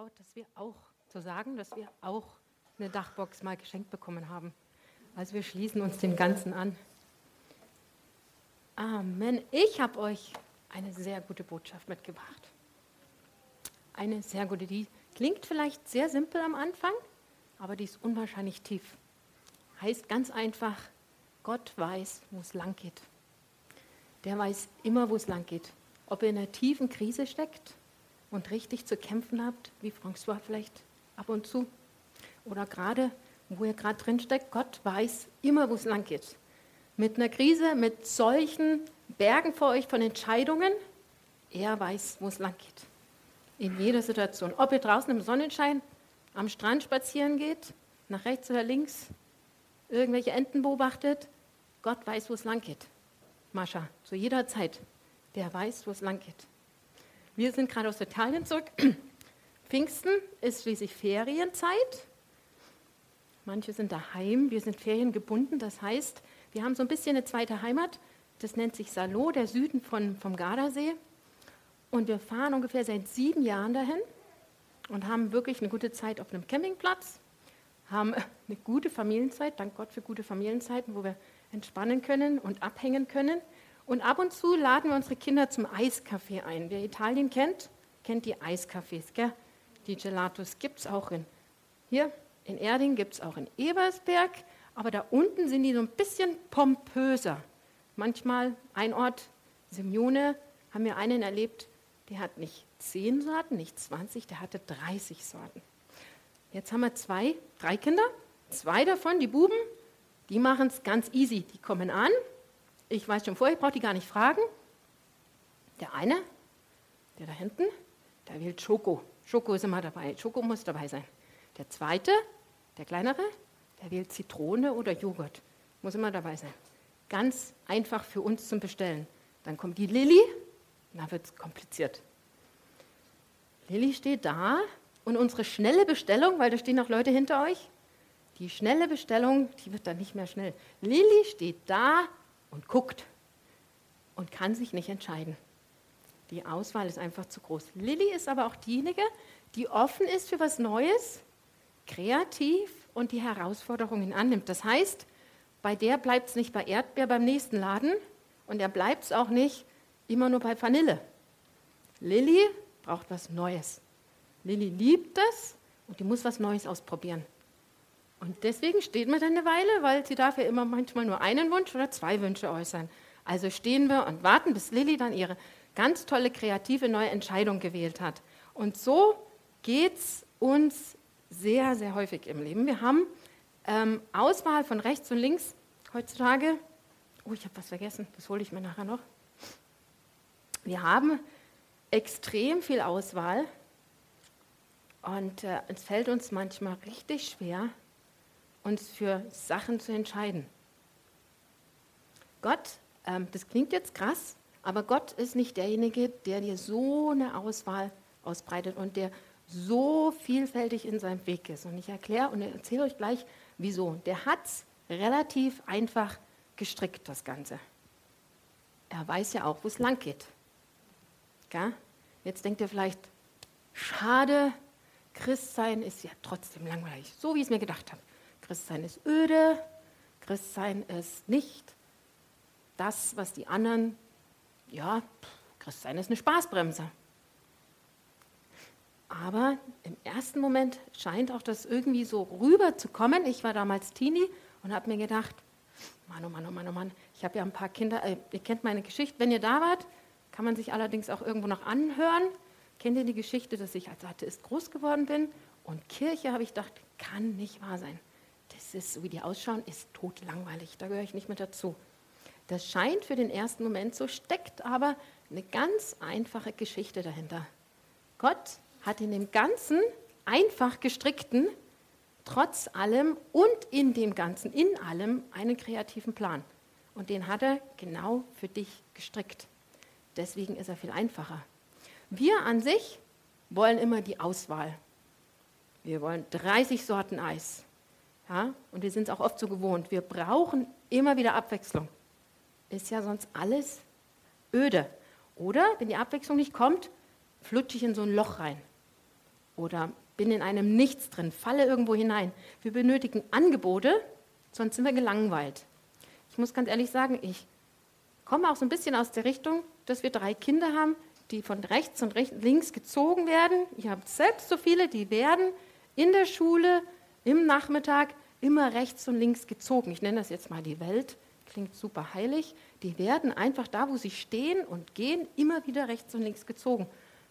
Getraut, dass wir auch zu sagen, dass wir auch eine Dachbox mal geschenkt bekommen haben. Also wir schließen uns dem Ganzen an. Amen. Ich habe euch eine sehr gute Botschaft mitgebracht. Eine sehr gute, die klingt vielleicht sehr simpel am Anfang, aber die ist unwahrscheinlich tief. Heißt ganz einfach, Gott weiß, wo es lang geht. Der weiß immer, wo es lang geht. Ob er in einer tiefen Krise steckt und richtig zu kämpfen habt, wie François vielleicht ab und zu, oder gerade, wo ihr gerade drin steckt, Gott weiß immer, wo es lang geht. Mit einer Krise, mit solchen Bergen vor euch von Entscheidungen, er weiß, wo es lang geht. In jeder Situation. Ob ihr draußen im Sonnenschein am Strand spazieren geht, nach rechts oder links, irgendwelche Enten beobachtet, Gott weiß, wo es lang geht. Mascha, zu jeder Zeit. Der weiß, wo es lang geht. Wir sind gerade aus Italien zurück. Pfingsten ist schließlich Ferienzeit. Manche sind daheim, wir sind feriengebunden. Das heißt, wir haben so ein bisschen eine zweite Heimat. Das nennt sich Salo, der Süden von, vom Gardasee. Und wir fahren ungefähr seit sieben Jahren dahin und haben wirklich eine gute Zeit auf einem Campingplatz, haben eine gute Familienzeit, dank Gott für gute Familienzeiten, wo wir entspannen können und abhängen können. Und ab und zu laden wir unsere Kinder zum Eiskaffee ein. Wer Italien kennt, kennt die Eiskaffees. Gell? Die Gelatos gibt es auch in, hier in Erding, gibt es auch in Ebersberg. Aber da unten sind die so ein bisschen pompöser. Manchmal ein Ort, Simeone, haben wir einen erlebt, der hat nicht zehn Sorten, nicht 20, der hatte 30 Sorten. Jetzt haben wir zwei, drei Kinder, zwei davon, die Buben, die machen es ganz easy. Die kommen an, ich weiß schon vorher, ich brauche die gar nicht fragen. Der eine, der da hinten, der will Schoko. Schoko ist immer dabei. Schoko muss dabei sein. Der zweite, der kleinere, der will Zitrone oder Joghurt. Muss immer dabei sein. Ganz einfach für uns zum Bestellen. Dann kommt die Lilly, da wird es kompliziert. Lilly steht da und unsere schnelle Bestellung, weil da stehen noch Leute hinter euch, die schnelle Bestellung, die wird dann nicht mehr schnell. Lilly steht da und guckt und kann sich nicht entscheiden. Die Auswahl ist einfach zu groß. Lilly ist aber auch diejenige, die offen ist für was Neues, kreativ und die Herausforderungen annimmt. Das heißt, bei der bleibt es nicht bei Erdbeer beim nächsten Laden und er bleibt es auch nicht immer nur bei Vanille. Lilly braucht was Neues. Lilly liebt es und die muss was Neues ausprobieren. Und deswegen steht man dann eine Weile, weil sie darf ja immer manchmal nur einen Wunsch oder zwei Wünsche äußern. Also stehen wir und warten, bis Lilly dann ihre ganz tolle kreative neue Entscheidung gewählt hat. Und so geht es uns sehr, sehr häufig im Leben. Wir haben ähm, Auswahl von rechts und links heutzutage. Oh, ich habe was vergessen, das hole ich mir nachher noch. Wir haben extrem viel Auswahl und äh, es fällt uns manchmal richtig schwer, uns für Sachen zu entscheiden. Gott, ähm, das klingt jetzt krass, aber Gott ist nicht derjenige, der dir so eine Auswahl ausbreitet und der so vielfältig in seinem Weg ist. Und ich erkläre und erzähle euch gleich, wieso. Der hat es relativ einfach gestrickt, das Ganze. Er weiß ja auch, wo es lang geht. Gell? Jetzt denkt ihr vielleicht, schade, Christsein ist ja trotzdem langweilig, so wie ich es mir gedacht habe. Christsein ist öde, Christsein ist nicht das, was die anderen, ja, Christsein ist eine Spaßbremse. Aber im ersten Moment scheint auch das irgendwie so rüber zu kommen. Ich war damals Teenie und habe mir gedacht, Mann, oh Mann, oh Mann, oh Mann, ich habe ja ein paar Kinder, äh, ihr kennt meine Geschichte, wenn ihr da wart, kann man sich allerdings auch irgendwo noch anhören. Kennt ihr die Geschichte, dass ich als Atheist groß geworden bin? Und Kirche, habe ich gedacht, kann nicht wahr sein das ist, so wie die ausschauen, ist totlangweilig, da gehöre ich nicht mehr dazu. Das scheint für den ersten Moment so, steckt aber eine ganz einfache Geschichte dahinter. Gott hat in dem Ganzen einfach gestrickten, trotz allem und in dem Ganzen, in allem einen kreativen Plan. Und den hat er genau für dich gestrickt. Deswegen ist er viel einfacher. Wir an sich wollen immer die Auswahl. Wir wollen 30 Sorten Eis. Ja? Und wir sind es auch oft so gewohnt. Wir brauchen immer wieder Abwechslung. Ist ja sonst alles öde. Oder wenn die Abwechslung nicht kommt, flutsche ich in so ein Loch rein. Oder bin in einem Nichts drin, falle irgendwo hinein. Wir benötigen Angebote, sonst sind wir gelangweilt. Ich muss ganz ehrlich sagen, ich komme auch so ein bisschen aus der Richtung, dass wir drei Kinder haben, die von rechts und links gezogen werden. Ich habe selbst so viele, die werden in der Schule, im Nachmittag immer rechts und links gezogen. Ich nenne das jetzt mal die Welt, klingt super heilig. Die werden einfach da, wo sie stehen und gehen, immer wieder rechts und links gezogen.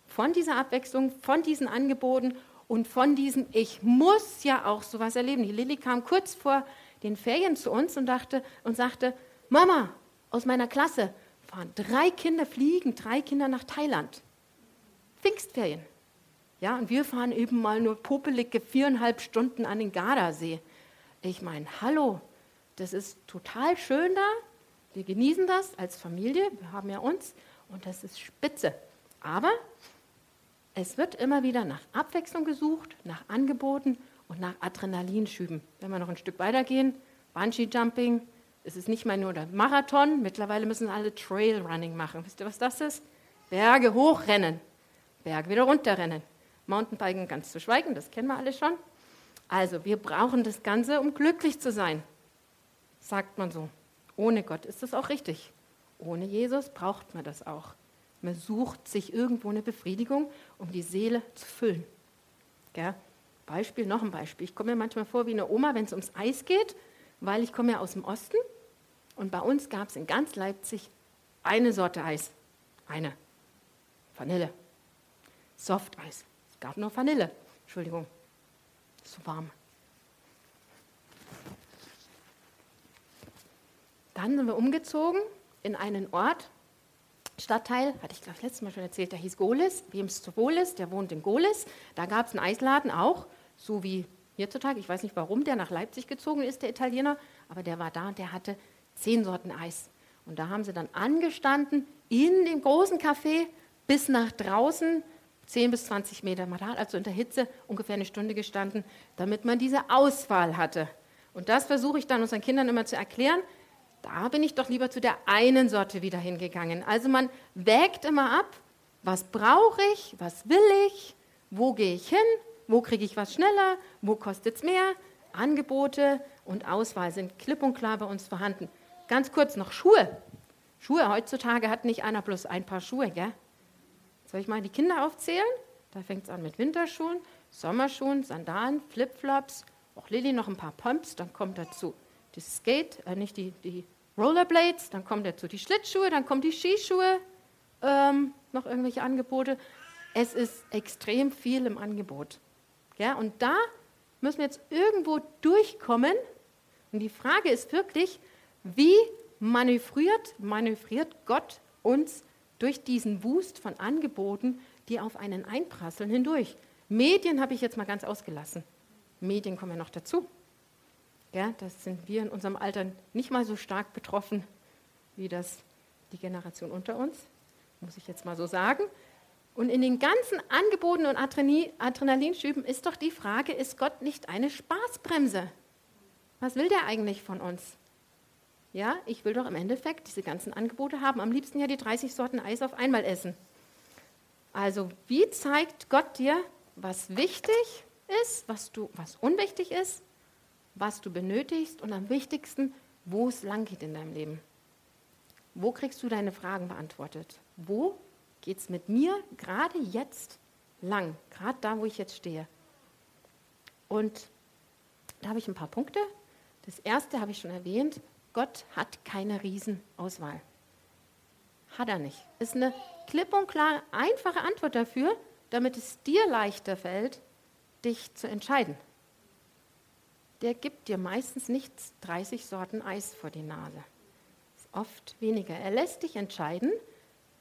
Von dieser Abwechslung, von diesen Angeboten und von diesem, ich muss ja auch sowas erleben. Die Lilly kam kurz vor den Ferien zu uns und, dachte, und sagte, Mama, aus meiner Klasse fahren drei Kinder, fliegen drei Kinder nach Thailand. Pfingstferien. Ja, und wir fahren eben mal nur popelige viereinhalb Stunden an den Gardasee. Ich meine, hallo, das ist total schön da. Wir genießen das als Familie, wir haben ja uns und das ist spitze. Aber es wird immer wieder nach Abwechslung gesucht, nach Angeboten und nach Adrenalinschüben. Wenn wir noch ein Stück weitergehen, Bungee-Jumping, es ist nicht mehr nur der Marathon, mittlerweile müssen alle Trailrunning machen. Wisst ihr, was das ist? Berge hochrennen, Berge wieder runterrennen. Mountainbiken ganz zu schweigen, das kennen wir alle schon. Also, wir brauchen das Ganze, um glücklich zu sein, sagt man so. Ohne Gott ist das auch richtig. Ohne Jesus braucht man das auch. Man sucht sich irgendwo eine Befriedigung, um die Seele zu füllen. Gell? Beispiel, noch ein Beispiel. Ich komme mir manchmal vor wie eine Oma, wenn es ums Eis geht, weil ich komme ja aus dem Osten und bei uns gab es in ganz Leipzig eine Sorte Eis. Eine. Vanille. Softeis gab nur Vanille. Entschuldigung, zu warm. Dann sind wir umgezogen in einen Ort, Stadtteil, hatte ich glaube ich letztes Mal schon erzählt, der hieß Golis. Wem zu wohl ist, der wohnt in Golis. Da gab es einen Eisladen auch, so wie hierzutage. Ich weiß nicht, warum der nach Leipzig gezogen ist, der Italiener, aber der war da und der hatte zehn Sorten Eis. Und da haben sie dann angestanden in dem großen Café bis nach draußen 10 bis 20 Meter. Man also in der Hitze ungefähr eine Stunde gestanden, damit man diese Auswahl hatte. Und das versuche ich dann unseren Kindern immer zu erklären. Da bin ich doch lieber zu der einen Sorte wieder hingegangen. Also man wägt immer ab, was brauche ich, was will ich, wo gehe ich hin, wo kriege ich was schneller, wo kostet es mehr. Angebote und Auswahl sind klipp und klar bei uns vorhanden. Ganz kurz noch Schuhe. Schuhe, heutzutage hat nicht einer bloß ein paar Schuhe, gell? Soll ich mal die Kinder aufzählen? Da fängt es an mit Winterschuhen, Sommerschuhen, Sandalen, Flipflops, auch Lilly noch ein paar Pumps, dann kommt dazu die Skate, äh, nicht die, die Rollerblades, dann kommt dazu die Schlittschuhe, dann kommen die Skischuhe, ähm, noch irgendwelche Angebote. Es ist extrem viel im Angebot. Ja, und da müssen wir jetzt irgendwo durchkommen. Und die Frage ist wirklich, wie manövriert, manövriert Gott uns durch diesen Wust von Angeboten, die auf einen einprasseln, hindurch. Medien habe ich jetzt mal ganz ausgelassen. Medien kommen ja noch dazu. Ja, das sind wir in unserem Alter nicht mal so stark betroffen wie das die Generation unter uns, muss ich jetzt mal so sagen. Und in den ganzen Angeboten und Adrenalinschüben ist doch die Frage, ist Gott nicht eine Spaßbremse? Was will der eigentlich von uns? Ja, ich will doch im Endeffekt diese ganzen Angebote haben. Am liebsten ja die 30 Sorten Eis auf einmal essen. Also, wie zeigt Gott dir, was wichtig ist, was, du, was unwichtig ist, was du benötigst und am wichtigsten, wo es lang geht in deinem Leben? Wo kriegst du deine Fragen beantwortet? Wo geht es mit mir gerade jetzt lang? Gerade da, wo ich jetzt stehe. Und da habe ich ein paar Punkte. Das erste habe ich schon erwähnt, Gott hat keine Riesenauswahl. Hat er nicht. Ist eine klipp und klar einfache Antwort dafür, damit es dir leichter fällt, dich zu entscheiden. Der gibt dir meistens nicht 30 Sorten Eis vor die Nase. Ist oft weniger. Er lässt dich entscheiden,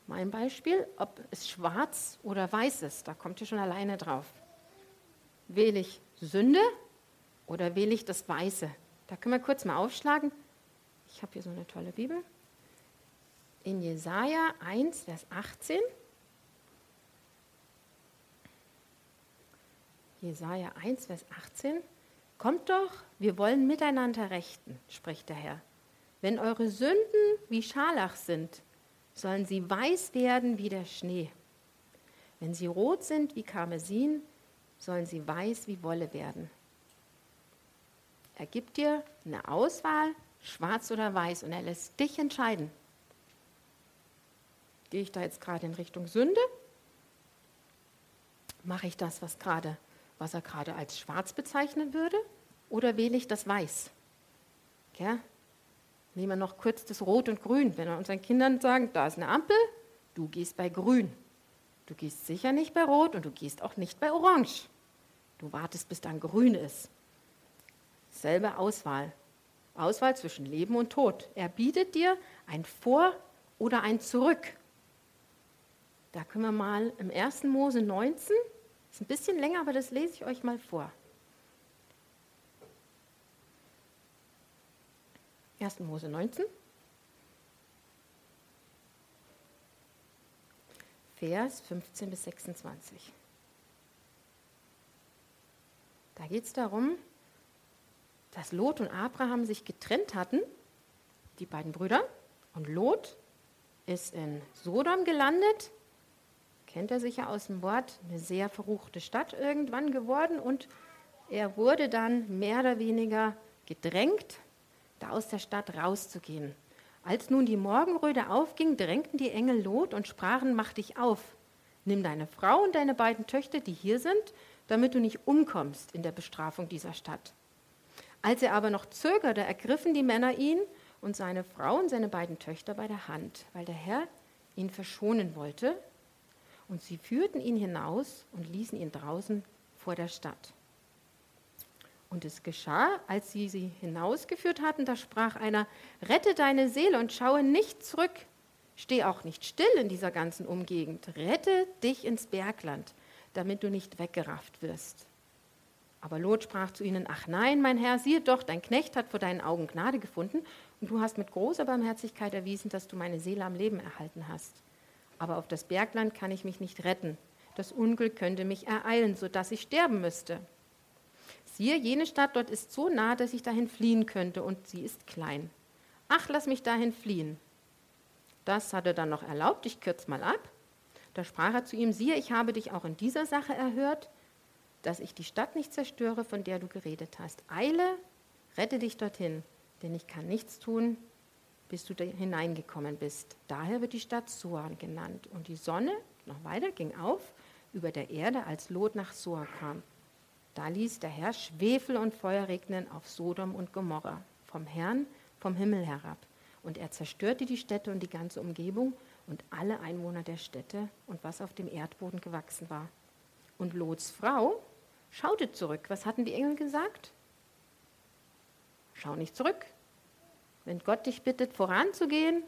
mein Beispiel, ob es schwarz oder weiß ist. Da kommt ihr schon alleine drauf. Wähle ich Sünde oder wähle ich das Weiße? Da können wir kurz mal aufschlagen. Ich habe hier so eine tolle Bibel. In Jesaja 1, Vers 18. Jesaja 1, Vers 18. Kommt doch, wir wollen miteinander rechten, spricht der Herr. Wenn eure Sünden wie Scharlach sind, sollen sie weiß werden wie der Schnee. Wenn sie rot sind wie Karmesin, sollen sie weiß wie Wolle werden. Er gibt dir eine Auswahl, schwarz oder weiß, und er lässt dich entscheiden. Gehe ich da jetzt gerade in Richtung Sünde? Mache ich das, was, gerade, was er gerade als schwarz bezeichnen würde? Oder wähle ich das Weiß? Ja? Nehmen wir noch kurz das Rot und Grün. Wenn wir unseren Kindern sagen, da ist eine Ampel, du gehst bei Grün. Du gehst sicher nicht bei Rot und du gehst auch nicht bei Orange. Du wartest, bis dann Grün ist. Selbe Auswahl. Auswahl zwischen Leben und Tod. Er bietet dir ein Vor oder ein Zurück. Da können wir mal im 1. Mose 19, ist ein bisschen länger, aber das lese ich euch mal vor. 1. Mose 19. Vers 15 bis 26. Da geht es darum, dass Lot und Abraham sich getrennt hatten, die beiden Brüder, und Lot ist in Sodom gelandet, kennt er sicher aus dem Wort, eine sehr verruchte Stadt irgendwann geworden und er wurde dann mehr oder weniger gedrängt, da aus der Stadt rauszugehen. Als nun die Morgenröte aufging, drängten die Engel Lot und sprachen, mach dich auf, nimm deine Frau und deine beiden Töchter, die hier sind, damit du nicht umkommst in der Bestrafung dieser Stadt. Als er aber noch zögerte, ergriffen die Männer ihn und seine Frau und seine beiden Töchter bei der Hand, weil der Herr ihn verschonen wollte. Und sie führten ihn hinaus und ließen ihn draußen vor der Stadt. Und es geschah, als sie sie hinausgeführt hatten, da sprach einer, rette deine Seele und schaue nicht zurück. Steh auch nicht still in dieser ganzen Umgegend. Rette dich ins Bergland, damit du nicht weggerafft wirst. Aber Lot sprach zu ihnen, ach nein, mein Herr, siehe doch, dein Knecht hat vor deinen Augen Gnade gefunden und du hast mit großer Barmherzigkeit erwiesen, dass du meine Seele am Leben erhalten hast. Aber auf das Bergland kann ich mich nicht retten. Das Unglück könnte mich ereilen, sodass ich sterben müsste. Siehe, jene Stadt dort ist so nah, dass ich dahin fliehen könnte, und sie ist klein. Ach, lass mich dahin fliehen. Das hat er dann noch erlaubt, ich kürze mal ab. Da sprach er zu ihm, siehe, ich habe dich auch in dieser Sache erhört, dass ich die Stadt nicht zerstöre, von der du geredet hast. Eile, rette dich dorthin, denn ich kann nichts tun, bis du hineingekommen bist. Daher wird die Stadt Soan genannt. Und die Sonne, noch weiter, ging auf über der Erde, als Lot nach Soa kam. Da ließ der Herr Schwefel und Feuer regnen auf Sodom und Gomorra, vom Herrn vom Himmel herab. Und er zerstörte die Städte und die ganze Umgebung und alle Einwohner der Städte und was auf dem Erdboden gewachsen war. Und Lots Frau schaute zurück. Was hatten die Engel gesagt? Schau nicht zurück. Wenn Gott dich bittet, voranzugehen,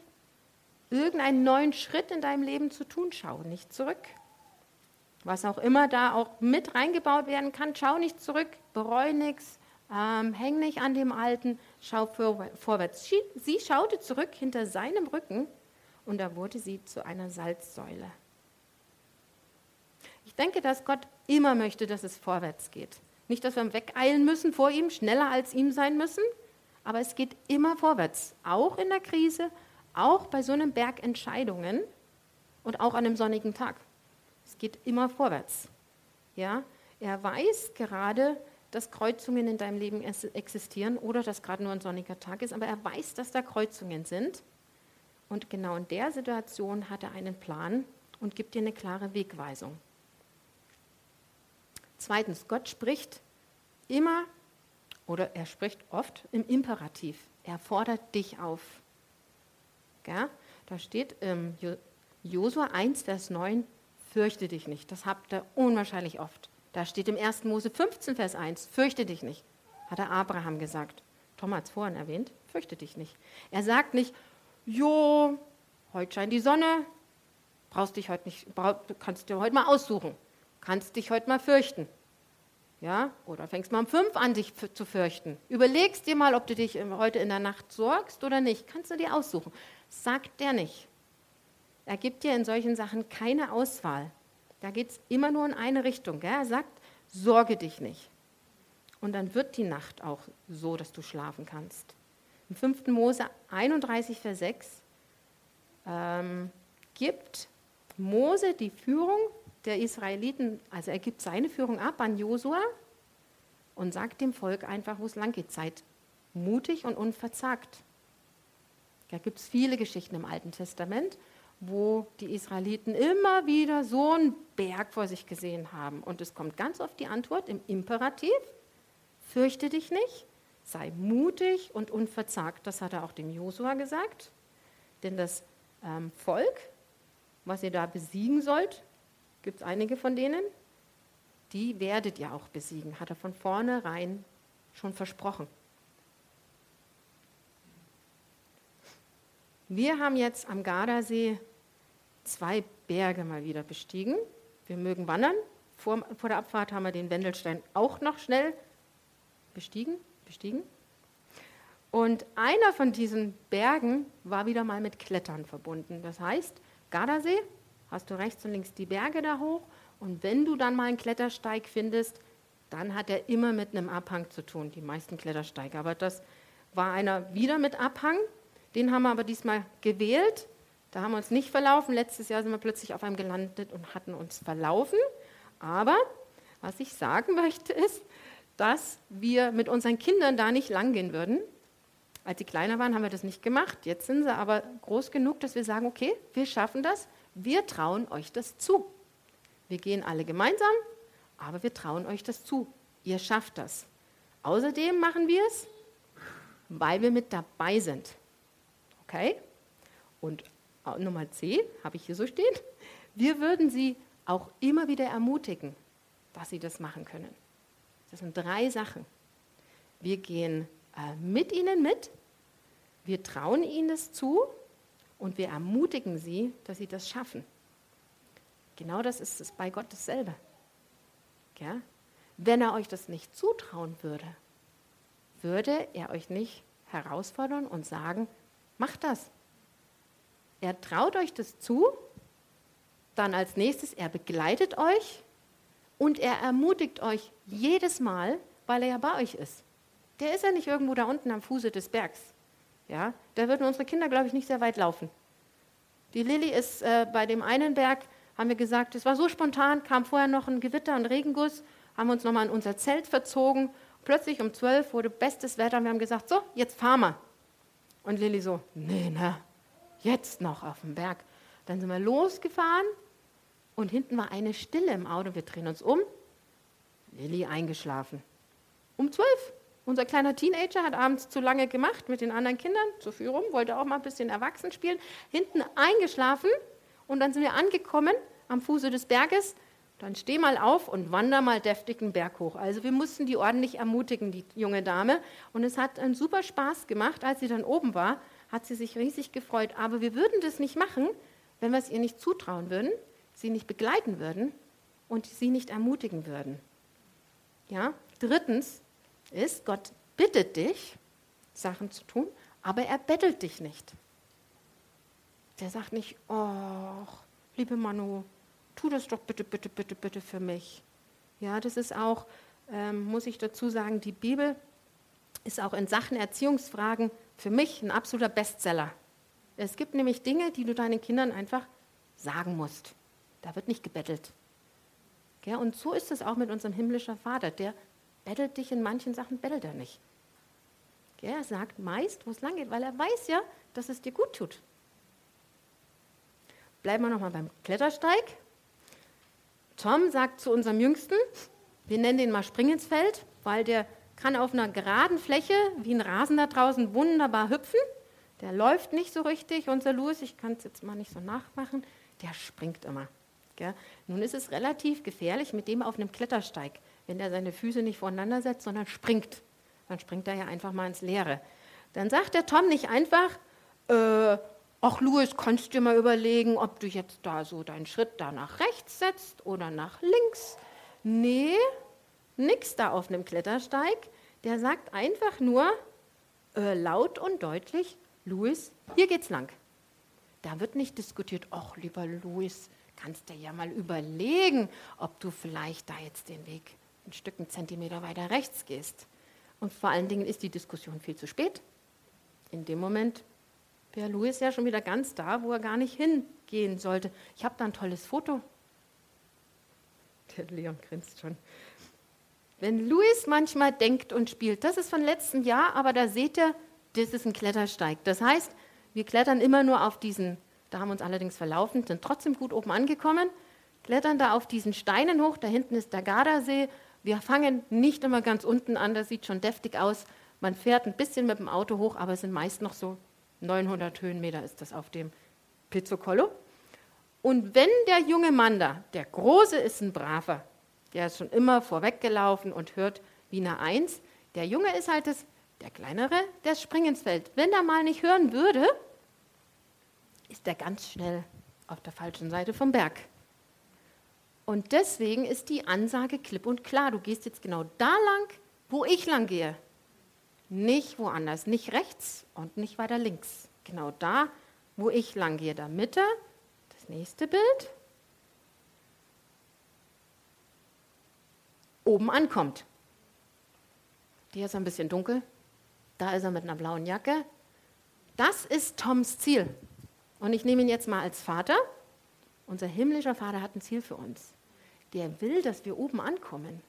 irgendeinen neuen Schritt in deinem Leben zu tun, schau nicht zurück. Was auch immer da auch mit reingebaut werden kann, schau nicht zurück, bereu nichts, ähm, häng nicht an dem Alten, schau vorwärts. Sie, sie schaute zurück hinter seinem Rücken und da wurde sie zu einer Salzsäule. Ich denke, dass Gott immer möchte, dass es vorwärts geht. Nicht, dass wir wegeilen müssen vor ihm, schneller als ihm sein müssen, aber es geht immer vorwärts, auch in der Krise, auch bei so einem Berg Entscheidungen und auch an einem sonnigen Tag. Es geht immer vorwärts. Ja, er weiß gerade, dass Kreuzungen in deinem Leben existieren oder dass gerade nur ein sonniger Tag ist, aber er weiß, dass da Kreuzungen sind. Und genau in der Situation hat er einen Plan und gibt dir eine klare Wegweisung. Zweitens, Gott spricht immer oder er spricht oft im Imperativ. Er fordert dich auf. Ja, da steht im Josua 1, Vers 9, fürchte dich nicht. Das habt ihr unwahrscheinlich oft. Da steht im 1. Mose 15, Vers 1, fürchte dich nicht, hat er Abraham gesagt. Tom hat es vorhin erwähnt, fürchte dich nicht. Er sagt nicht, jo, heute scheint die Sonne, brauchst dich heute nicht, brauch, kannst dir heute mal aussuchen, kannst dich heute mal fürchten. Ja? Oder fängst mal um fünf an, dich zu fürchten. Überlegst dir mal, ob du dich heute in der Nacht sorgst oder nicht. Kannst du dir aussuchen. Sagt der nicht. Er gibt dir in solchen Sachen keine Auswahl. Da geht es immer nur in eine Richtung. Gell? Er sagt, sorge dich nicht. Und dann wird die Nacht auch so, dass du schlafen kannst. Im 5. Mose 31, Vers 6 ähm, gibt Mose die Führung der Israeliten, also er gibt seine Führung ab an Josua und sagt dem Volk einfach, wo es lang geht. Seid mutig und unverzagt. Da gibt es viele Geschichten im Alten Testament, wo die Israeliten immer wieder so einen Berg vor sich gesehen haben. Und es kommt ganz oft die Antwort im Imperativ, fürchte dich nicht, sei mutig und unverzagt. Das hat er auch dem Josua gesagt. Denn das ähm, Volk, was ihr da besiegen sollt, gibt es einige von denen, die werdet ihr auch besiegen, hat er von vornherein schon versprochen. Wir haben jetzt am Gardasee zwei Berge mal wieder bestiegen. Wir mögen wandern. Vor, vor der Abfahrt haben wir den Wendelstein auch noch schnell bestiegen. bestiegen. Und einer von diesen Bergen war wieder mal mit Klettern verbunden. Das heißt, Gardasee, hast du rechts und links die Berge da hoch. Und wenn du dann mal einen Klettersteig findest, dann hat er immer mit einem Abhang zu tun, die meisten Klettersteige. Aber das war einer wieder mit Abhang. Den haben wir aber diesmal gewählt. Da haben wir uns nicht verlaufen. Letztes Jahr sind wir plötzlich auf einem gelandet und hatten uns verlaufen. Aber was ich sagen möchte ist, dass wir mit unseren Kindern da nicht langgehen würden, als sie kleiner waren, haben wir das nicht gemacht. Jetzt sind sie aber groß genug, dass wir sagen, okay, wir schaffen das. Wir trauen euch das zu. Wir gehen alle gemeinsam, aber wir trauen euch das zu. Ihr schafft das. Außerdem machen wir es, weil wir mit dabei sind. Okay? Und Nummer C habe ich hier so stehen. Wir würden sie auch immer wieder ermutigen, dass sie das machen können. Das sind drei Sachen. Wir gehen äh, mit ihnen mit. Wir trauen ihnen es zu und wir ermutigen sie, dass sie das schaffen. Genau das ist es bei Gott dasselbe. Ja? Wenn er euch das nicht zutrauen würde, würde er euch nicht herausfordern und sagen, macht das. Er traut euch das zu, dann als nächstes, er begleitet euch und er ermutigt euch jedes Mal, weil er ja bei euch ist der ist ja nicht irgendwo da unten am Fuße des Bergs. Ja, da würden unsere Kinder, glaube ich, nicht sehr weit laufen. Die Lilly ist äh, bei dem einen Berg, haben wir gesagt, es war so spontan, kam vorher noch ein Gewitter und Regenguss, haben uns nochmal in unser Zelt verzogen. Plötzlich um zwölf wurde bestes Wetter und wir haben gesagt, so, jetzt fahren wir. Und Lilly so, nee, ne, jetzt noch auf dem Berg. Dann sind wir losgefahren und hinten war eine Stille im Auto. Wir drehen uns um. Lilly eingeschlafen. Um zwölf. Unser kleiner Teenager hat abends zu lange gemacht mit den anderen Kindern zur Führung, wollte auch mal ein bisschen erwachsen spielen, hinten eingeschlafen und dann sind wir angekommen am Fuße des Berges. Dann steh mal auf und wander mal deftig den Berg hoch. Also wir mussten die ordentlich ermutigen, die junge Dame. Und es hat einen super Spaß gemacht. Als sie dann oben war, hat sie sich riesig gefreut. Aber wir würden das nicht machen, wenn wir es ihr nicht zutrauen würden, sie nicht begleiten würden und sie nicht ermutigen würden. Ja? Drittens, ist, Gott bittet dich, Sachen zu tun, aber er bettelt dich nicht. Der sagt nicht, oh, liebe Manu, tu das doch bitte, bitte, bitte, bitte für mich. Ja, das ist auch, ähm, muss ich dazu sagen, die Bibel ist auch in Sachen Erziehungsfragen für mich ein absoluter Bestseller. Es gibt nämlich Dinge, die du deinen Kindern einfach sagen musst. Da wird nicht gebettelt. Ja, und so ist es auch mit unserem himmlischen Vater. Der bettelt dich in manchen Sachen, bettelt er nicht. Er sagt meist, wo es lang geht, weil er weiß ja, dass es dir gut tut. Bleiben wir nochmal beim Klettersteig. Tom sagt zu unserem Jüngsten, wir nennen den mal Springensfeld, weil der kann auf einer geraden Fläche wie ein Rasen da draußen wunderbar hüpfen. Der läuft nicht so richtig. Unser Louis, ich kann es jetzt mal nicht so nachmachen, der springt immer. Gell? Nun ist es relativ gefährlich mit dem auf einem Klettersteig wenn er seine Füße nicht voneinander setzt, sondern springt. Dann springt er ja einfach mal ins Leere. Dann sagt der Tom nicht einfach, äh, ach Louis, kannst du dir mal überlegen, ob du jetzt da so deinen Schritt da nach rechts setzt oder nach links. Nee, nichts da auf einem Klettersteig. Der sagt einfach nur äh, laut und deutlich, Louis, hier geht's lang. Da wird nicht diskutiert, ach lieber Louis, kannst du ja mal überlegen, ob du vielleicht da jetzt den Weg ein Stück einen Zentimeter weiter rechts gehst. Und vor allen Dingen ist die Diskussion viel zu spät. In dem Moment wäre Louis ja schon wieder ganz da, wo er gar nicht hingehen sollte. Ich habe da ein tolles Foto. Der Leon grinst schon. Wenn Louis manchmal denkt und spielt, das ist von letztem Jahr, aber da seht ihr, das ist ein Klettersteig. Das heißt, wir klettern immer nur auf diesen, da haben wir uns allerdings verlaufen, sind trotzdem gut oben angekommen, klettern da auf diesen Steinen hoch, da hinten ist der Gardasee. Wir fangen nicht immer ganz unten an, das sieht schon deftig aus. Man fährt ein bisschen mit dem Auto hoch, aber es sind meist noch so 900 Höhenmeter ist das auf dem Pizzocolo. Und wenn der junge Mann da, der Große ist ein Braver, der ist schon immer vorweggelaufen und hört Wiener 1, der Junge ist halt das, der Kleinere, der springt ins Feld. Wenn er mal nicht hören würde, ist er ganz schnell auf der falschen Seite vom Berg. Und deswegen ist die Ansage klipp und klar. Du gehst jetzt genau da lang, wo ich lang gehe. Nicht woanders, nicht rechts und nicht weiter links. Genau da, wo ich lang gehe. Da Mitte, das nächste Bild. Oben ankommt. Hier ist ein bisschen dunkel. Da ist er mit einer blauen Jacke. Das ist Toms Ziel. Und ich nehme ihn jetzt mal als Vater. Unser himmlischer Vater hat ein Ziel für uns. Der will, dass wir oben ankommen.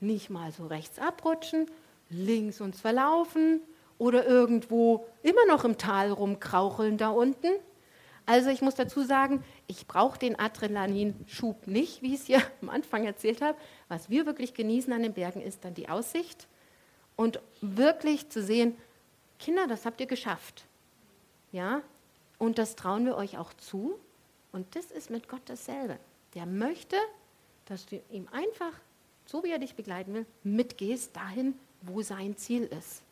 Nicht mal so rechts abrutschen, links uns verlaufen oder irgendwo immer noch im Tal rumkraucheln da unten. Also ich muss dazu sagen, ich brauche den Adrenalinschub nicht, wie ich es hier am Anfang erzählt habe. Was wir wirklich genießen an den Bergen ist dann die Aussicht und wirklich zu sehen, Kinder, das habt ihr geschafft. Ja? Und das trauen wir euch auch zu. Und das ist mit Gott dasselbe. Der möchte, dass du ihm einfach, so wie er dich begleiten will, mitgehst dahin, wo sein Ziel ist.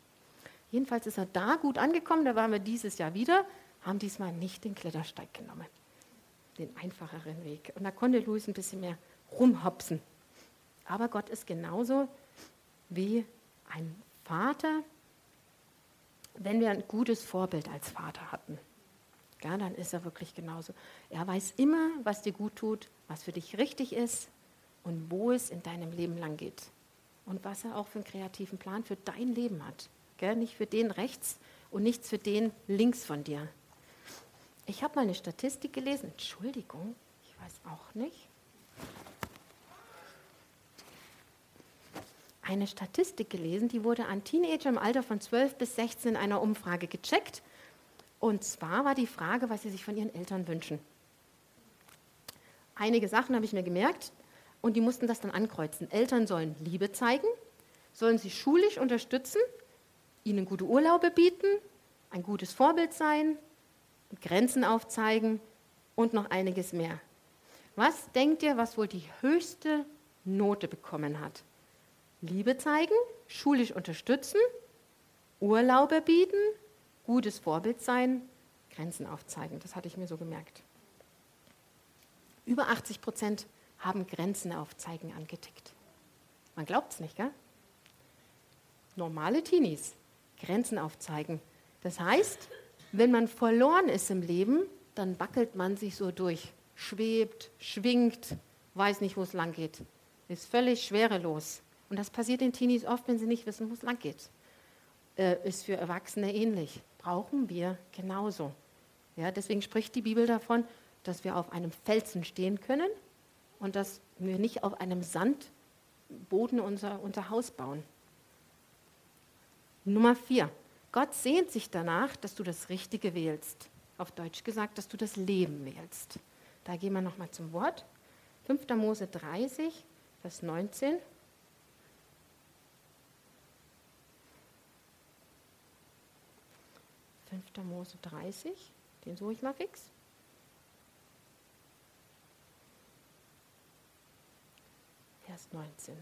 Jedenfalls ist er da gut angekommen, da waren wir dieses Jahr wieder, haben diesmal nicht den Klettersteig genommen, den einfacheren Weg. Und da konnte Luis ein bisschen mehr rumhopsen. Aber Gott ist genauso wie ein Vater, wenn wir ein gutes Vorbild als Vater hatten. Ja, dann ist er wirklich genauso. Er weiß immer, was dir gut tut, was für dich richtig ist und wo es in deinem Leben lang geht und was er auch für einen kreativen Plan für dein Leben hat. Gell? Nicht für den rechts und nichts für den links von dir. Ich habe mal eine Statistik gelesen. Entschuldigung, ich weiß auch nicht. Eine Statistik gelesen, die wurde an Teenager im Alter von 12 bis 16 in einer Umfrage gecheckt. Und zwar war die Frage, was sie sich von ihren Eltern wünschen. Einige Sachen habe ich mir gemerkt und die mussten das dann ankreuzen. Eltern sollen Liebe zeigen, sollen sie schulisch unterstützen, ihnen gute Urlaube bieten, ein gutes Vorbild sein, Grenzen aufzeigen und noch einiges mehr. Was denkt ihr, was wohl die höchste Note bekommen hat? Liebe zeigen, schulisch unterstützen, Urlaube bieten, gutes Vorbild sein, Grenzen aufzeigen. Das hatte ich mir so gemerkt. Über 80 Prozent haben Grenzen aufzeigen angetickt. Man glaubt es nicht, gell? Normale Teenies, Grenzen aufzeigen. Das heißt, wenn man verloren ist im Leben, dann wackelt man sich so durch, schwebt, schwingt, weiß nicht, wo es lang geht, ist völlig schwerelos. Und das passiert den Teenies oft, wenn sie nicht wissen, wo es lang geht. Äh, ist für Erwachsene ähnlich. Brauchen wir genauso. Ja, deswegen spricht die Bibel davon, dass wir auf einem Felsen stehen können und dass wir nicht auf einem Sandboden unser, unser Haus bauen. Nummer vier. Gott sehnt sich danach, dass du das Richtige wählst. Auf Deutsch gesagt, dass du das Leben wählst. Da gehen wir nochmal zum Wort. 5. Mose 30, Vers 19. Fünfter Mose 30, den suche ich mal fix. Vers 19.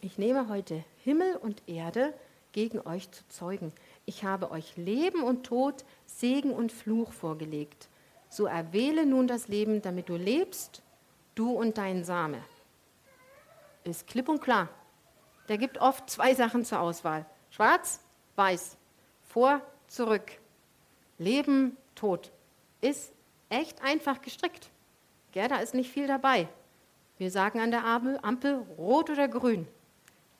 Ich nehme heute Himmel und Erde gegen euch zu zeugen. Ich habe euch Leben und Tod, Segen und Fluch vorgelegt. So erwähle nun das Leben, damit du lebst, du und dein Same. ist klipp und klar. Der gibt oft zwei Sachen zur Auswahl. Schwarz, weiß, vor, zurück. Leben, Tod. Ist echt einfach gestrickt. Gell, da ist nicht viel dabei. Wir sagen an der Ampel rot oder grün.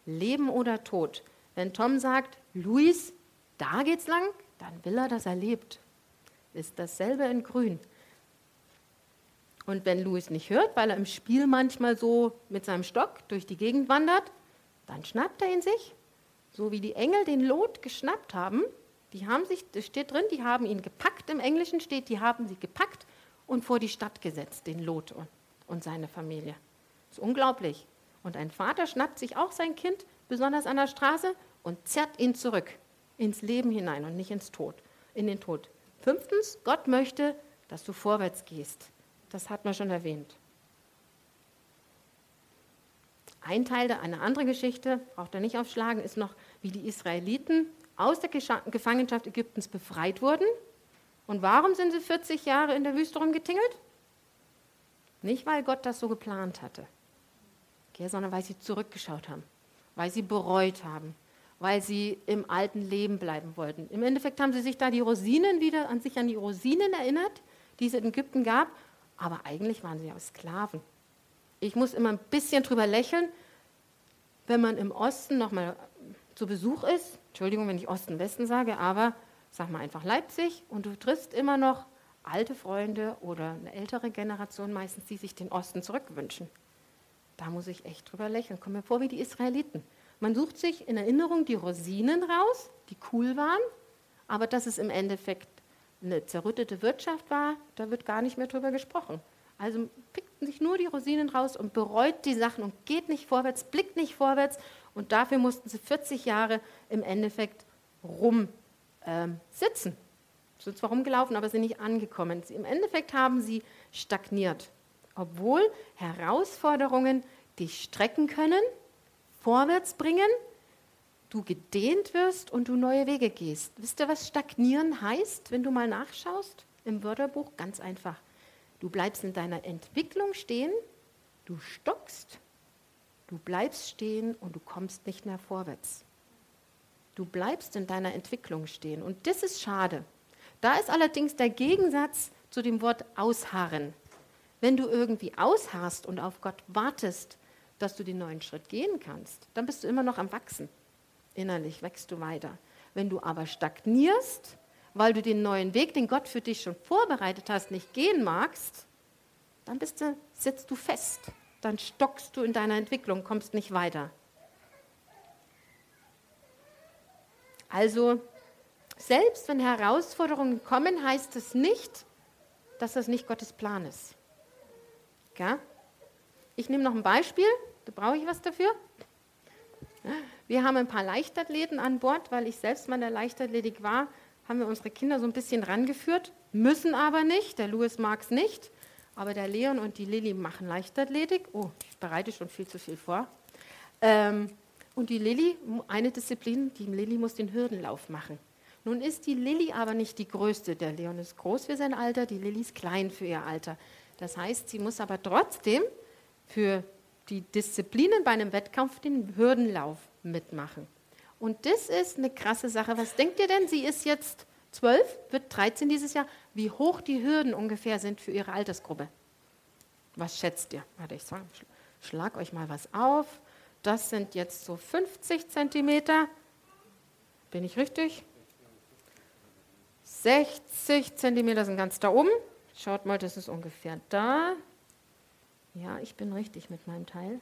Leben oder Tod. Wenn Tom sagt, Luis, da geht's lang, dann will er, dass er lebt. Ist dasselbe in grün. Und wenn Louis nicht hört, weil er im Spiel manchmal so mit seinem Stock durch die Gegend wandert, dann schnappt er ihn sich, so wie die Engel den Lot geschnappt haben. Die haben sich, das steht drin, die haben ihn gepackt, im Englischen steht, die haben sie gepackt und vor die Stadt gesetzt, den Lot und seine Familie. Das ist unglaublich. Und ein Vater schnappt sich auch sein Kind, besonders an der Straße, und zerrt ihn zurück ins Leben hinein und nicht ins Tod, in den Tod. Fünftens, Gott möchte, dass du vorwärts gehst. Das hat man schon erwähnt. Ein Teil, der, eine andere Geschichte, braucht er nicht aufschlagen, ist noch, wie die Israeliten aus der Gefangenschaft Ägyptens befreit wurden. Und warum sind sie 40 Jahre in der Wüste rumgetingelt? Nicht, weil Gott das so geplant hatte, okay, sondern weil sie zurückgeschaut haben, weil sie bereut haben, weil sie im alten Leben bleiben wollten. Im Endeffekt haben sie sich da die Rosinen wieder an sich an die Rosinen erinnert, die es in Ägypten gab, aber eigentlich waren sie ja Sklaven. Ich muss immer ein bisschen drüber lächeln, wenn man im Osten nochmal zu Besuch ist. Entschuldigung, wenn ich Osten-Westen sage, aber sag mal einfach Leipzig und du triffst immer noch alte Freunde oder eine ältere Generation meistens, die sich den Osten zurückwünschen. Da muss ich echt drüber lächeln. Kommen mir vor wie die Israeliten. Man sucht sich in Erinnerung die Rosinen raus, die cool waren, aber dass es im Endeffekt eine zerrüttete Wirtschaft war, da wird gar nicht mehr drüber gesprochen. Also pickt sich nur die Rosinen raus und bereut die Sachen und geht nicht vorwärts, blickt nicht vorwärts. Und dafür mussten sie 40 Jahre im Endeffekt rum ähm, sitzen. Sind zwar rumgelaufen, aber sind nicht angekommen. Im Endeffekt haben sie stagniert. Obwohl Herausforderungen dich strecken können, vorwärts bringen, du gedehnt wirst und du neue Wege gehst. Wisst ihr, was stagnieren heißt, wenn du mal nachschaust im Wörterbuch? Ganz einfach. Du bleibst in deiner Entwicklung stehen, du stockst, du bleibst stehen und du kommst nicht mehr vorwärts. Du bleibst in deiner Entwicklung stehen und das ist schade. Da ist allerdings der Gegensatz zu dem Wort ausharren. Wenn du irgendwie ausharrst und auf Gott wartest, dass du den neuen Schritt gehen kannst, dann bist du immer noch am Wachsen. Innerlich wächst du weiter. Wenn du aber stagnierst, weil du den neuen Weg, den Gott für dich schon vorbereitet hast, nicht gehen magst, dann bist du, sitzt du fest. Dann stockst du in deiner Entwicklung, kommst nicht weiter. Also, selbst wenn Herausforderungen kommen, heißt es nicht, dass das nicht Gottes Plan ist. Ja? Ich nehme noch ein Beispiel, da brauche ich was dafür. Wir haben ein paar Leichtathleten an Bord, weil ich selbst mal in der Leichtathletik war, haben wir unsere Kinder so ein bisschen rangeführt, müssen aber nicht. Der Louis mag es nicht, aber der Leon und die Lilly machen Leichtathletik. Oh, ich bereite schon viel zu viel vor. Ähm, und die Lilly, eine Disziplin, die Lilly muss den Hürdenlauf machen. Nun ist die Lilly aber nicht die größte. Der Leon ist groß für sein Alter, die Lilly ist klein für ihr Alter. Das heißt, sie muss aber trotzdem für die Disziplinen bei einem Wettkampf den Hürdenlauf mitmachen. Und das ist eine krasse Sache. Was denkt ihr denn? Sie ist jetzt zwölf, wird 13 dieses Jahr. Wie hoch die Hürden ungefähr sind für ihre Altersgruppe? Was schätzt ihr? Warte, ich sag, schlag euch mal was auf. Das sind jetzt so 50 Zentimeter. Bin ich richtig? 60 Zentimeter sind ganz da oben. Schaut mal, das ist ungefähr da. Ja, ich bin richtig mit meinem Teil.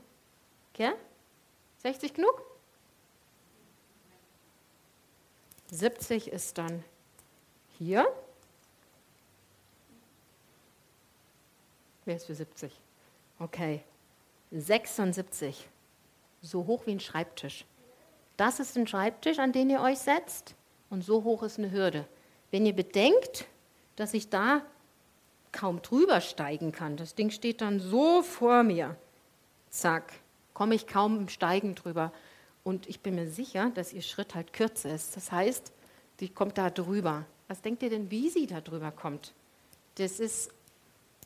Okay? 60 genug? 70 ist dann hier. Wer ist für 70? Okay. 76. So hoch wie ein Schreibtisch. Das ist ein Schreibtisch, an den ihr euch setzt. Und so hoch ist eine Hürde. Wenn ihr bedenkt, dass ich da kaum drüber steigen kann, das Ding steht dann so vor mir, zack, komme ich kaum im Steigen drüber. Und ich bin mir sicher, dass ihr Schritt halt kürzer ist. Das heißt, die kommt da drüber. Was denkt ihr denn, wie sie da drüber kommt? Das ist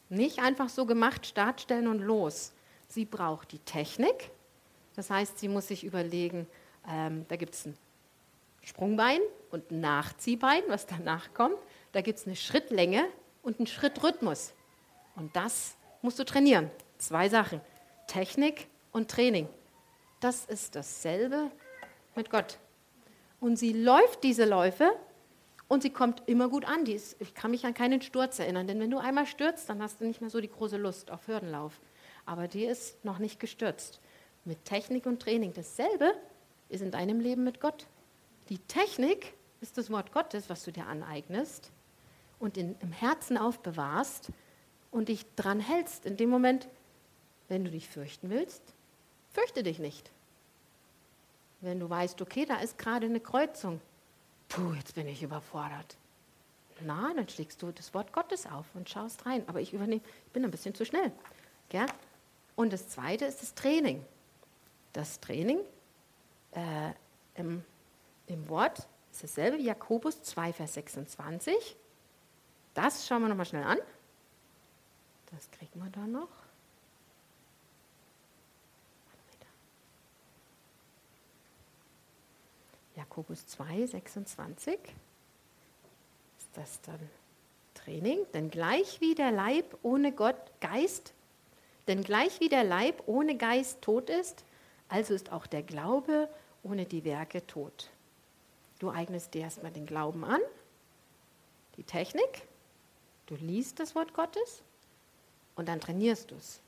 nicht einfach so gemacht, Startstellen und los. Sie braucht die Technik, Das heißt, sie muss sich überlegen, ähm, da gibt es ein Sprungbein und ein Nachziehbein, was danach kommt. Da gibt es eine Schrittlänge und einen Schrittrhythmus. Und das musst du trainieren. Zwei Sachen, Technik und Training. Das ist dasselbe mit Gott. Und sie läuft diese Läufe und sie kommt immer gut an. Ist, ich kann mich an keinen Sturz erinnern, denn wenn du einmal stürzt, dann hast du nicht mehr so die große Lust auf Hürdenlauf. Aber die ist noch nicht gestürzt. Mit Technik und Training dasselbe ist in deinem Leben mit Gott. Die Technik ist das Wort Gottes, was du dir aneignest und in, im Herzen aufbewahrst und dich dran hältst. In dem Moment, wenn du dich fürchten willst, fürchte dich nicht. Wenn du weißt, okay, da ist gerade eine Kreuzung, puh, jetzt bin ich überfordert. Na, dann schlägst du das Wort Gottes auf und schaust rein. Aber ich übernehme, ich bin ein bisschen zu schnell. Gell? Und das zweite ist das Training. Das Training äh, im, im Wort ist dasselbe wie Jakobus 2, Vers 26. Das schauen wir nochmal schnell an. Das kriegen wir da noch. Jakobus 2, 26. Ist das dann Training? Denn gleich wie der Leib ohne Gott Geist, denn gleich wie der Leib ohne Geist tot ist, also ist auch der Glaube ohne die Werke tot. Du eignest dir erstmal den Glauben an, die Technik, du liest das Wort Gottes und dann trainierst du es,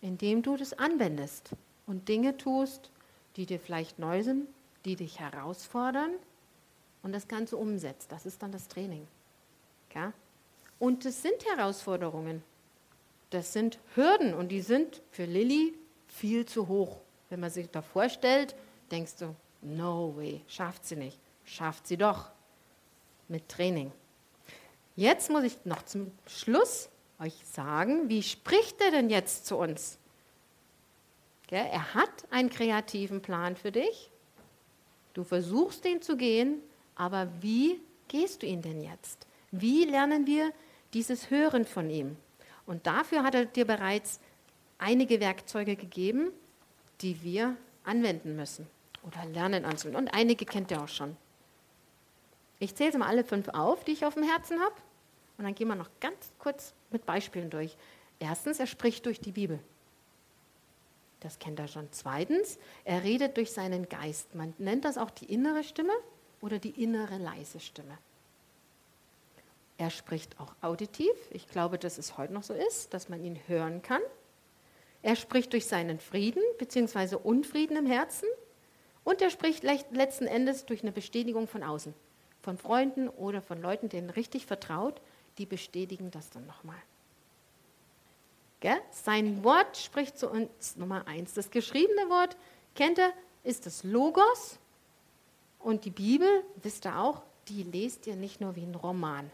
indem du das anwendest und Dinge tust, die dir vielleicht neu sind, die dich herausfordern und das Ganze umsetzt. Das ist dann das Training. Ja? Und es sind Herausforderungen. Das sind Hürden und die sind für Lilly viel zu hoch. Wenn man sich da vorstellt, denkst du, no way, schafft sie nicht. Schafft sie doch. Mit Training. Jetzt muss ich noch zum Schluss euch sagen, wie spricht er denn jetzt zu uns? Er hat einen kreativen Plan für dich. Du versuchst den zu gehen, aber wie gehst du ihn denn jetzt? Wie lernen wir dieses Hören von ihm? Und dafür hat er dir bereits einige Werkzeuge gegeben, die wir anwenden müssen oder lernen anzuwenden. Und einige kennt ihr auch schon. Ich zähle sie mal alle fünf auf, die ich auf dem Herzen habe. Und dann gehen wir noch ganz kurz mit Beispielen durch. Erstens, er spricht durch die Bibel. Das kennt er schon. Zweitens, er redet durch seinen Geist. Man nennt das auch die innere Stimme oder die innere leise Stimme. Er spricht auch auditiv. Ich glaube, dass es heute noch so ist, dass man ihn hören kann. Er spricht durch seinen Frieden bzw. Unfrieden im Herzen. Und er spricht letzten Endes durch eine Bestätigung von außen. Von Freunden oder von Leuten, denen richtig vertraut, die bestätigen das dann nochmal. Sein Wort spricht zu uns Nummer eins. Das geschriebene Wort, kennt ihr, ist das Logos. Und die Bibel, wisst ihr auch, die lest ihr nicht nur wie ein Roman.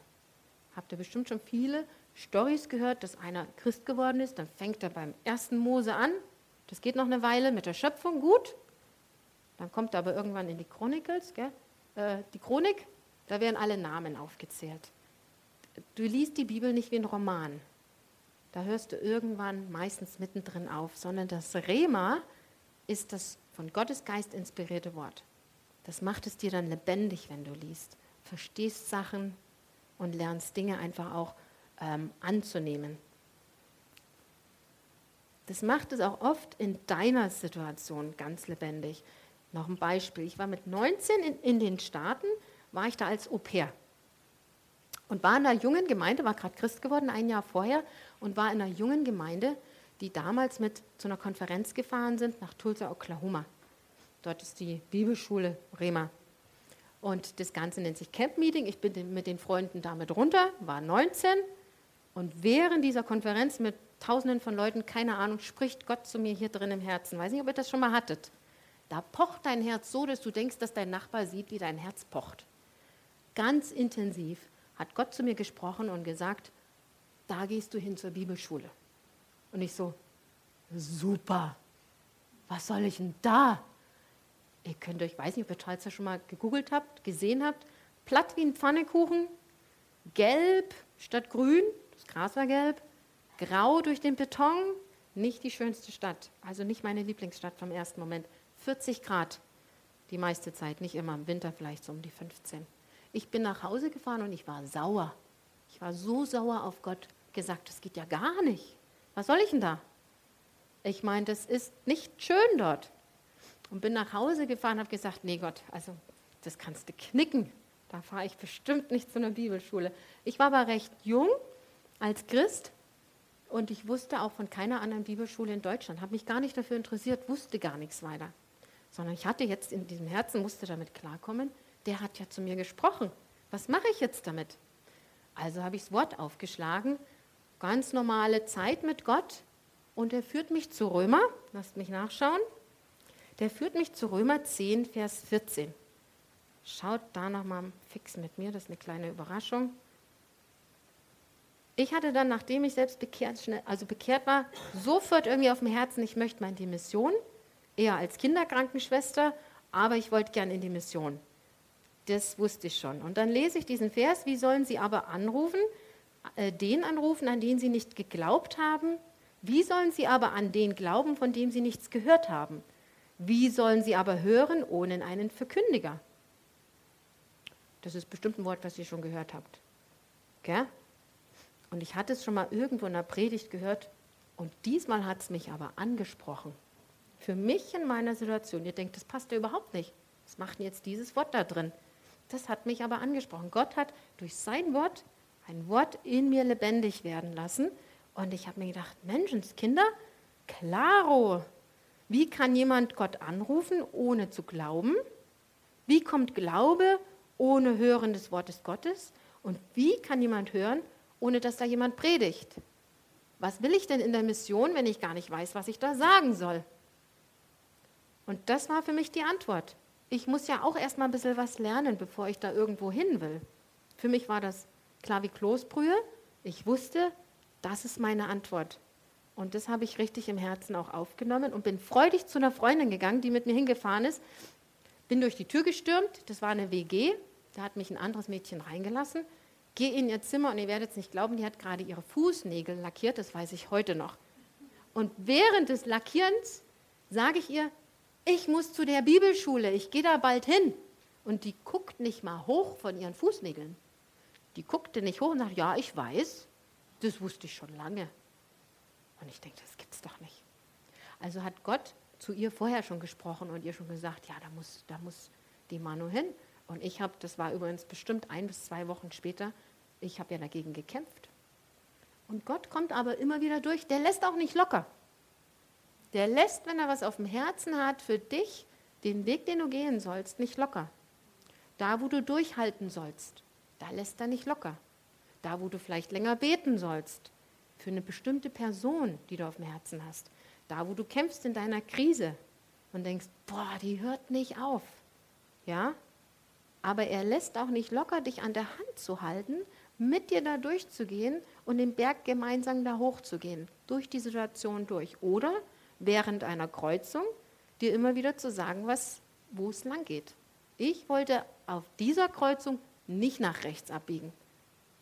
Habt ihr bestimmt schon viele Stories gehört, dass einer Christ geworden ist, dann fängt er beim ersten Mose an. Das geht noch eine Weile mit der Schöpfung gut. Dann kommt er aber irgendwann in die Chronicles, gell? Äh, die Chronik, da werden alle Namen aufgezählt. Du liest die Bibel nicht wie ein Roman da hörst du irgendwann meistens mittendrin auf, sondern das Rema ist das von Gottes Geist inspirierte Wort. Das macht es dir dann lebendig, wenn du liest. Verstehst Sachen und lernst Dinge einfach auch ähm, anzunehmen. Das macht es auch oft in deiner Situation ganz lebendig. Noch ein Beispiel. Ich war mit 19 in, in den Staaten, war ich da als Au pair und war in einer jungen Gemeinde, war gerade Christ geworden, ein Jahr vorher, und war in einer jungen Gemeinde, die damals mit zu einer Konferenz gefahren sind nach Tulsa, Oklahoma. Dort ist die Bibelschule Rema. Und das Ganze nennt sich Camp Meeting. Ich bin mit den Freunden damit runter, war 19. Und während dieser Konferenz mit Tausenden von Leuten, keine Ahnung, spricht Gott zu mir hier drin im Herzen. Weiß nicht, ob ihr das schon mal hattet. Da pocht dein Herz so, dass du denkst, dass dein Nachbar sieht, wie dein Herz pocht. Ganz intensiv hat Gott zu mir gesprochen und gesagt, da gehst du hin zur Bibelschule. Und ich so, super, was soll ich denn da? Ihr könnt euch, ich weiß nicht, ob ihr Talzer schon mal gegoogelt habt, gesehen habt, platt wie ein Pfannekuchen, gelb statt grün, das Gras war gelb, grau durch den Beton, Nicht die schönste Stadt, also nicht meine Lieblingsstadt vom ersten Moment. 40 Grad die meiste Zeit, nicht immer, im Winter vielleicht so um die 15. Ich bin nach Hause gefahren und ich war sauer. Ich war so sauer auf Gott, gesagt, das geht ja gar nicht. Was soll ich denn da? Ich meine, das ist nicht schön dort. Und bin nach Hause gefahren habe gesagt, nee Gott, also das kannst du knicken. Da fahre ich bestimmt nicht zu einer Bibelschule. Ich war aber recht jung als Christ und ich wusste auch von keiner anderen Bibelschule in Deutschland, habe mich gar nicht dafür interessiert, wusste gar nichts weiter. Sondern ich hatte jetzt in diesem Herzen, musste damit klarkommen, der hat ja zu mir gesprochen. Was mache ich jetzt damit? Also habe ich das Wort aufgeschlagen, ganz normale Zeit mit Gott und er führt mich zu Römer, lasst mich nachschauen, der führt mich zu Römer 10, Vers 14. Schaut da nochmal fix mit mir, das ist eine kleine Überraschung. Ich hatte dann, nachdem ich selbst bekehrt, schnell, also bekehrt war, sofort irgendwie auf dem Herzen, ich möchte mal in die Mission, eher als Kinderkrankenschwester, aber ich wollte gern in die Mission. Das wusste ich schon. Und dann lese ich diesen Vers, wie sollen sie aber anrufen, äh, den anrufen, an den sie nicht geglaubt haben? Wie sollen sie aber an den glauben, von dem sie nichts gehört haben? Wie sollen sie aber hören ohne einen Verkündiger? Das ist bestimmt ein Wort, was ihr schon gehört habt. Gell? Und ich hatte es schon mal irgendwo in einer Predigt gehört und diesmal hat es mich aber angesprochen. Für mich in meiner Situation. Ihr denkt, das passt ja überhaupt nicht. Was macht denn jetzt dieses Wort da drin? Das hat mich aber angesprochen. Gott hat durch sein Wort ein Wort in mir lebendig werden lassen. Und ich habe mir gedacht, Menschenskinder, klaro. Wie kann jemand Gott anrufen, ohne zu glauben? Wie kommt Glaube ohne Hören des Wortes Gottes? Und wie kann jemand hören, ohne dass da jemand predigt? Was will ich denn in der Mission, wenn ich gar nicht weiß, was ich da sagen soll? Und das war für mich die Antwort. Ich muss ja auch erst mal ein bisschen was lernen, bevor ich da irgendwo hin will. Für mich war das klar wie Kloßbrühe. Ich wusste, das ist meine Antwort. Und das habe ich richtig im Herzen auch aufgenommen und bin freudig zu einer Freundin gegangen, die mit mir hingefahren ist. Bin durch die Tür gestürmt, das war eine WG, da hat mich ein anderes Mädchen reingelassen. Gehe in ihr Zimmer und ihr werdet es nicht glauben, die hat gerade ihre Fußnägel lackiert, das weiß ich heute noch. Und während des Lackierens sage ich ihr, ich muss zu der Bibelschule, ich gehe da bald hin. Und die guckt nicht mal hoch von ihren Fußnägeln. Die guckte nicht hoch und sagt, ja, ich weiß, das wusste ich schon lange. Und ich denke, das gibt's doch nicht. Also hat Gott zu ihr vorher schon gesprochen und ihr schon gesagt, ja, da muss, da muss die Manu hin. Und ich habe, das war übrigens bestimmt ein bis zwei Wochen später, ich habe ja dagegen gekämpft. Und Gott kommt aber immer wieder durch. Der lässt auch nicht locker. Der lässt, wenn er was auf dem Herzen hat, für dich den Weg, den du gehen sollst, nicht locker. Da, wo du durchhalten sollst, da lässt er nicht locker. Da, wo du vielleicht länger beten sollst, für eine bestimmte Person, die du auf dem Herzen hast. Da, wo du kämpfst in deiner Krise und denkst, boah, die hört nicht auf. Ja? Aber er lässt auch nicht locker, dich an der Hand zu halten, mit dir da durchzugehen und den Berg gemeinsam da hochzugehen, durch die Situation durch. Oder während einer Kreuzung dir immer wieder zu sagen, was, wo es lang geht. Ich wollte auf dieser Kreuzung nicht nach rechts abbiegen.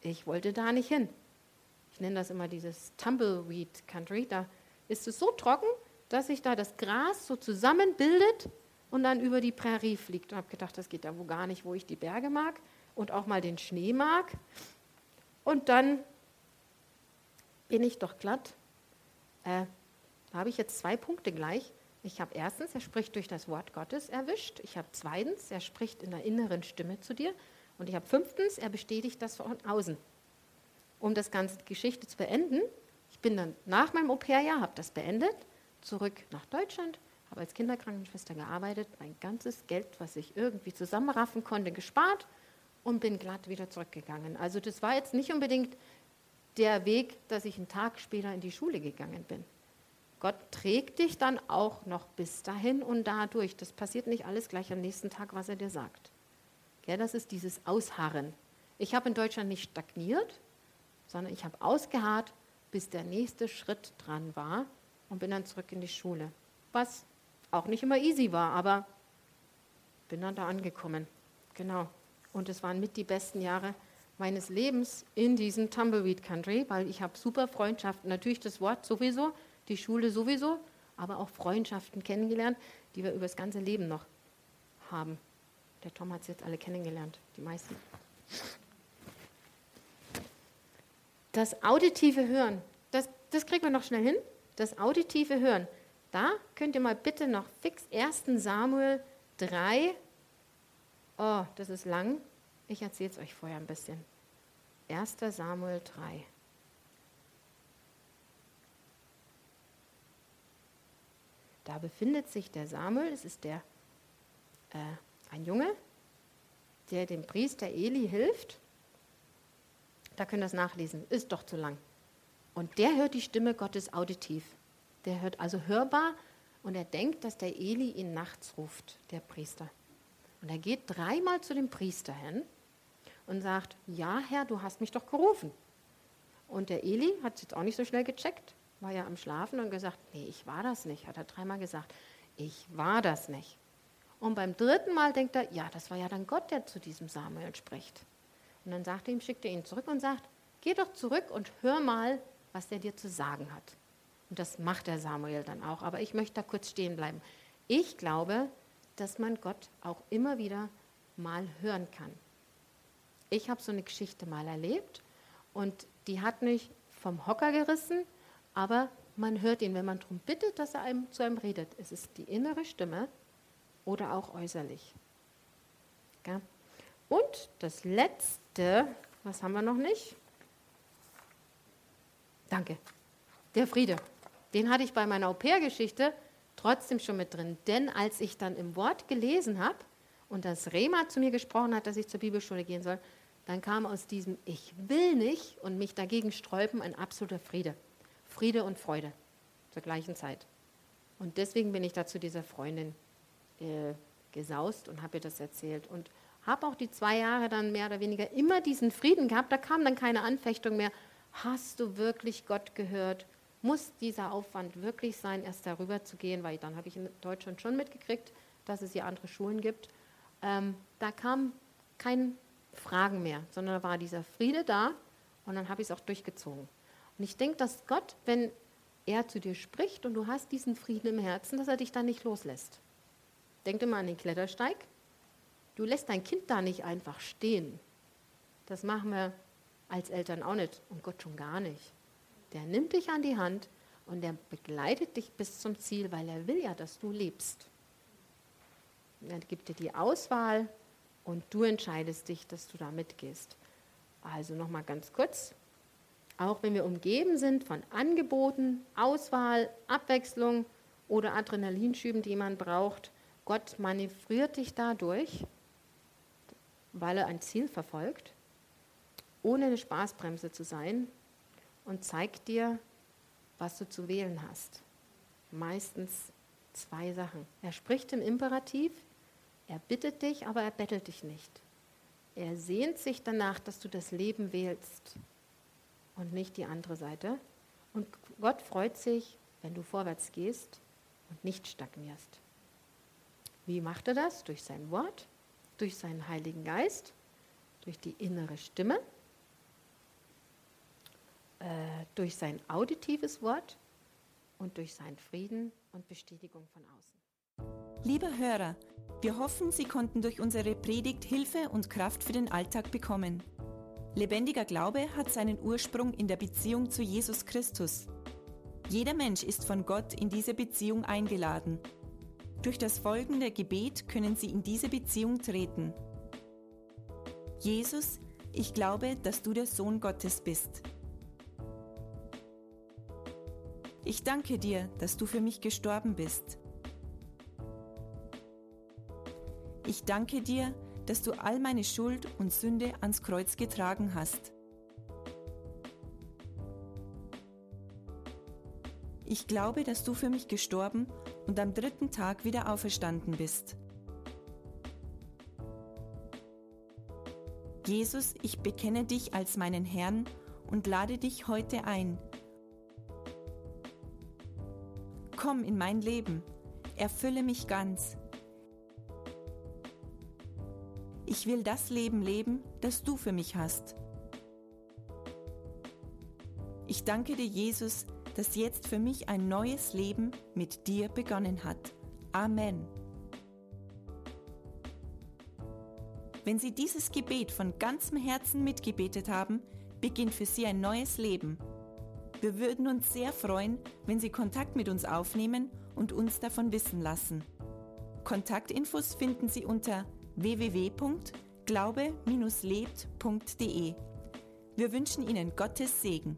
Ich wollte da nicht hin. Ich nenne das immer dieses Tumbleweed Country. Da ist es so trocken, dass sich da das Gras so zusammenbildet und dann über die Prärie fliegt. Und habe gedacht, das geht da wo gar nicht, wo ich die Berge mag und auch mal den Schnee mag. Und dann bin ich doch glatt. Äh, da habe ich jetzt zwei Punkte gleich. Ich habe erstens, er spricht durch das Wort Gottes erwischt. Ich habe zweitens, er spricht in der inneren Stimme zu dir. Und ich habe fünftens, er bestätigt das von außen. Um das ganze Geschichte zu beenden, ich bin dann nach meinem Au-pair-Jahr, habe das beendet, zurück nach Deutschland, habe als Kinderkrankenschwester gearbeitet, mein ganzes Geld, was ich irgendwie zusammenraffen konnte, gespart und bin glatt wieder zurückgegangen. Also das war jetzt nicht unbedingt der Weg, dass ich einen Tag später in die Schule gegangen bin. Gott trägt dich dann auch noch bis dahin und dadurch. Das passiert nicht alles gleich am nächsten Tag, was er dir sagt. Ja, das ist dieses Ausharren. Ich habe in Deutschland nicht stagniert, sondern ich habe ausgeharrt, bis der nächste Schritt dran war und bin dann zurück in die Schule. Was auch nicht immer easy war, aber bin dann da angekommen. Genau. Und es waren mit die besten Jahre meines Lebens in diesem Tumbleweed Country, weil ich habe super Freundschaften, natürlich das Wort sowieso, die Schule sowieso, aber auch Freundschaften kennengelernt, die wir über das ganze Leben noch haben. Der Tom hat es jetzt alle kennengelernt, die meisten. Das auditive Hören, das, das kriegen wir noch schnell hin. Das auditive Hören, da könnt ihr mal bitte noch fix 1. Samuel 3, oh, das ist lang, ich erzähle es euch vorher ein bisschen. 1. Samuel 3. Da befindet sich der Samuel, es ist der, äh, ein Junge, der dem Priester Eli hilft. Da könnt ihr das nachlesen, ist doch zu lang. Und der hört die Stimme Gottes auditiv. Der hört also hörbar und er denkt, dass der Eli ihn nachts ruft, der Priester. Und er geht dreimal zu dem Priester hin und sagt, ja Herr, du hast mich doch gerufen. Und der Eli hat es jetzt auch nicht so schnell gecheckt, war ja am Schlafen und gesagt, nee, ich war das nicht, hat er dreimal gesagt, ich war das nicht. Und beim dritten Mal denkt er, ja, das war ja dann Gott, der zu diesem Samuel spricht. Und dann sagt er ihm, schickt er ihn zurück und sagt, geh doch zurück und hör mal, was er dir zu sagen hat. Und das macht der Samuel dann auch. Aber ich möchte da kurz stehen bleiben. Ich glaube, dass man Gott auch immer wieder mal hören kann. Ich habe so eine Geschichte mal erlebt und die hat mich vom Hocker gerissen, aber man hört ihn, wenn man darum bittet, dass er einem zu einem redet. Es ist die innere Stimme oder auch äußerlich. Ja. Und das Letzte, was haben wir noch nicht? Danke. Der Friede. Den hatte ich bei meiner Au-pair-Geschichte trotzdem schon mit drin. Denn als ich dann im Wort gelesen habe und das Rema zu mir gesprochen hat, dass ich zur Bibelschule gehen soll, dann kam aus diesem Ich will nicht und mich dagegen sträuben ein absoluter Friede. Friede und Freude zur gleichen Zeit. Und deswegen bin ich da zu dieser Freundin äh, gesaust und habe ihr das erzählt. Und habe auch die zwei Jahre dann mehr oder weniger immer diesen Frieden gehabt. Da kam dann keine Anfechtung mehr. Hast du wirklich Gott gehört? Muss dieser Aufwand wirklich sein, erst darüber zu gehen? Weil dann habe ich in Deutschland schon mitgekriegt, dass es hier andere Schulen gibt. Ähm, da kam kein Fragen mehr, sondern da war dieser Friede da und dann habe ich es auch durchgezogen. Und ich denke, dass Gott, wenn er zu dir spricht und du hast diesen Frieden im Herzen, dass er dich dann nicht loslässt. Denk mal an den Klettersteig. Du lässt dein Kind da nicht einfach stehen. Das machen wir als Eltern auch nicht und Gott schon gar nicht. Der nimmt dich an die Hand und der begleitet dich bis zum Ziel, weil er will ja, dass du lebst. Er gibt dir die Auswahl und du entscheidest dich, dass du da mitgehst. Also nochmal ganz kurz. Auch wenn wir umgeben sind von Angeboten, Auswahl, Abwechslung oder Adrenalinschüben, die man braucht, Gott manövriert dich dadurch, weil er ein Ziel verfolgt, ohne eine Spaßbremse zu sein und zeigt dir, was du zu wählen hast. Meistens zwei Sachen. Er spricht im Imperativ, er bittet dich, aber er bettelt dich nicht. Er sehnt sich danach, dass du das Leben wählst und nicht die andere Seite. Und Gott freut sich, wenn du vorwärts gehst und nicht stagnierst. Wie macht er das? Durch sein Wort, durch seinen Heiligen Geist, durch die innere Stimme, äh, durch sein auditives Wort und durch seinen Frieden und Bestätigung von außen. Lieber Hörer, wir hoffen, Sie konnten durch unsere Predigt Hilfe und Kraft für den Alltag bekommen. Lebendiger Glaube hat seinen Ursprung in der Beziehung zu Jesus Christus. Jeder Mensch ist von Gott in diese Beziehung eingeladen. Durch das folgende Gebet können Sie in diese Beziehung treten. Jesus, ich glaube, dass du der Sohn Gottes bist. Ich danke dir, dass du für mich gestorben bist. Ich danke dir, dass du all meine Schuld und Sünde ans Kreuz getragen hast. Ich glaube, dass du für mich gestorben und am dritten Tag wieder auferstanden bist. Jesus, ich bekenne dich als meinen Herrn und lade dich heute ein. Komm in mein Leben, erfülle mich ganz. Ich will das Leben leben, das du für mich hast. Ich danke dir, Jesus, dass jetzt für mich ein neues Leben mit dir begonnen hat. Amen. Wenn Sie dieses Gebet von ganzem Herzen mitgebetet haben, beginnt für Sie ein neues Leben. Wir würden uns sehr freuen, wenn Sie Kontakt mit uns aufnehmen und uns davon wissen lassen. Kontaktinfos finden Sie unter www.glaube-lebt.de. Wir wünschen Ihnen Gottes Segen.